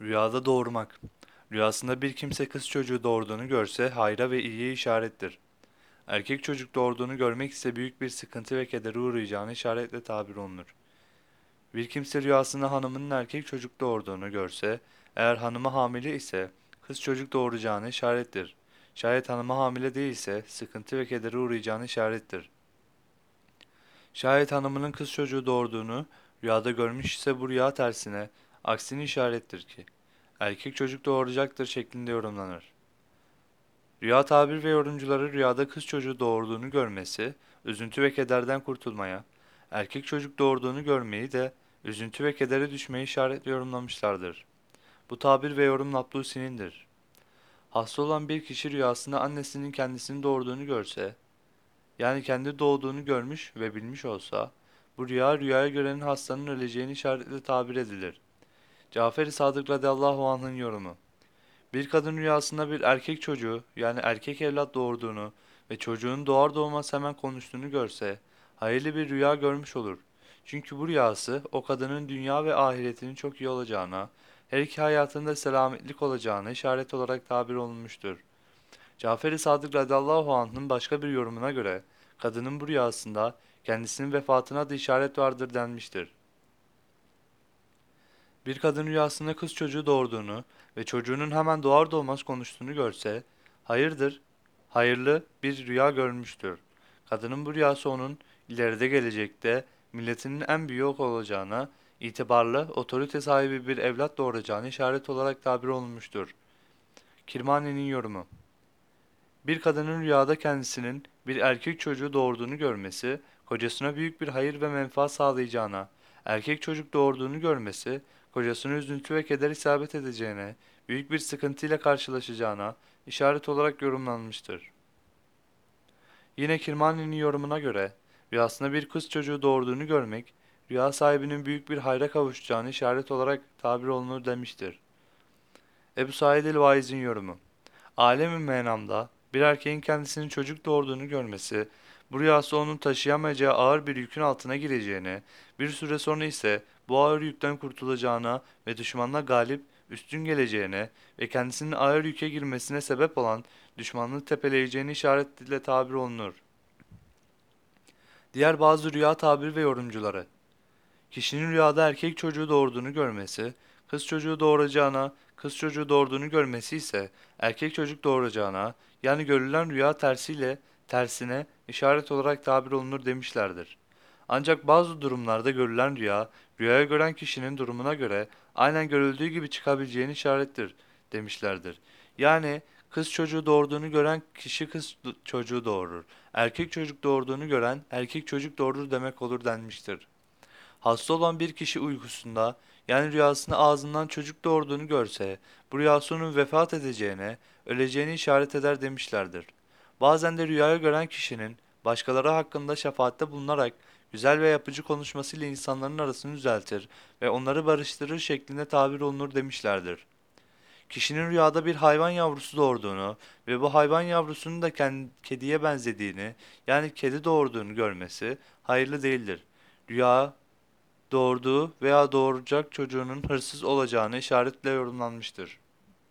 Rüyada doğurmak. Rüyasında bir kimse kız çocuğu doğurduğunu görse hayra ve iyiye işarettir. Erkek çocuk doğurduğunu görmek ise büyük bir sıkıntı ve kedere uğrayacağını işaretle tabir olunur. Bir kimse rüyasında hanımının erkek çocuk doğurduğunu görse, eğer hanımı hamile ise kız çocuk doğuracağını işarettir. Şayet hanımı hamile değilse sıkıntı ve kedere uğrayacağını işarettir. Şayet hanımının kız çocuğu doğurduğunu rüyada görmüş ise bu rüya tersine, aksini işarettir ki, erkek çocuk doğuracaktır şeklinde yorumlanır. Rüya tabir ve yorumcuları rüyada kız çocuğu doğurduğunu görmesi, üzüntü ve kederden kurtulmaya, erkek çocuk doğurduğunu görmeyi de üzüntü ve kedere düşmeyi işaretle yorumlamışlardır. Bu tabir ve yorum Nablusi'nindir. Hasta olan bir kişi rüyasında annesinin kendisini doğurduğunu görse, yani kendi doğduğunu görmüş ve bilmiş olsa, bu rüya rüyaya görenin hastanın öleceğini işaretle tabir edilir. Cafer-i Sadık radıyallahu anh'ın yorumu. Bir kadın rüyasında bir erkek çocuğu yani erkek evlat doğurduğunu ve çocuğun doğar doğmaz hemen konuştuğunu görse, hayırlı bir rüya görmüş olur. Çünkü bu rüyası o kadının dünya ve ahiretinin çok iyi olacağına, her iki hayatında selametlik olacağına işaret olarak tabir olunmuştur. Cafer-i Sadık radıyallahu anh'ın başka bir yorumuna göre, kadının bu rüyasında kendisinin vefatına da işaret vardır denmiştir. Bir kadın rüyasında kız çocuğu doğurduğunu ve çocuğunun hemen doğar doğmaz konuştuğunu görse, hayırdır, hayırlı bir rüya görmüştür. Kadının bu rüyası onun ileride gelecekte milletinin en büyük olacağına, itibarlı, otorite sahibi bir evlat doğuracağını işaret olarak tabir olunmuştur. Kirmani'nin yorumu Bir kadının rüyada kendisinin bir erkek çocuğu doğurduğunu görmesi, kocasına büyük bir hayır ve menfaat sağlayacağına, erkek çocuk doğurduğunu görmesi, kocasına üzüntü ve keder isabet edeceğine, büyük bir sıkıntıyla karşılaşacağına işaret olarak yorumlanmıştır. Yine Kirmani'nin yorumuna göre, rüyasında bir kız çocuğu doğurduğunu görmek, rüya sahibinin büyük bir hayra kavuşacağını işaret olarak tabir olunur demiştir. Ebu Said el-Vaiz'in yorumu. Alem-i menamda bir erkeğin kendisinin çocuk doğurduğunu görmesi, bu rüyası onun taşıyamayacağı ağır bir yükün altına gireceğine, bir süre sonra ise bu ağır yükten kurtulacağına ve düşmanla galip, üstün geleceğine ve kendisinin ağır yüke girmesine sebep olan düşmanlığı tepeleyeceğini işaretle tabir olunur. Diğer bazı rüya tabir ve yorumcuları Kişinin rüyada erkek çocuğu doğurduğunu görmesi, kız çocuğu doğuracağına, kız çocuğu doğurduğunu görmesi ise erkek çocuk doğuracağına, yani görülen rüya tersiyle tersine işaret olarak tabir olunur demişlerdir. Ancak bazı durumlarda görülen rüya, rüyaya gören kişinin durumuna göre aynen görüldüğü gibi çıkabileceğini işarettir demişlerdir. Yani kız çocuğu doğurduğunu gören kişi kız çocuğu doğurur. Erkek çocuk doğurduğunu gören erkek çocuk doğurur demek olur denmiştir. Hasta olan bir kişi uykusunda yani rüyasında ağzından çocuk doğurduğunu görse bu rüyası onun vefat edeceğine, öleceğini işaret eder demişlerdir. Bazen de rüyayı gören kişinin başkaları hakkında şefaatte bulunarak güzel ve yapıcı konuşmasıyla insanların arasını düzeltir ve onları barıştırır şeklinde tabir olunur demişlerdir. Kişinin rüyada bir hayvan yavrusu doğurduğunu ve bu hayvan yavrusunun da kediye benzediğini yani kedi doğurduğunu görmesi hayırlı değildir. Rüya doğurduğu veya doğuracak çocuğunun hırsız olacağını işaretle yorumlanmıştır.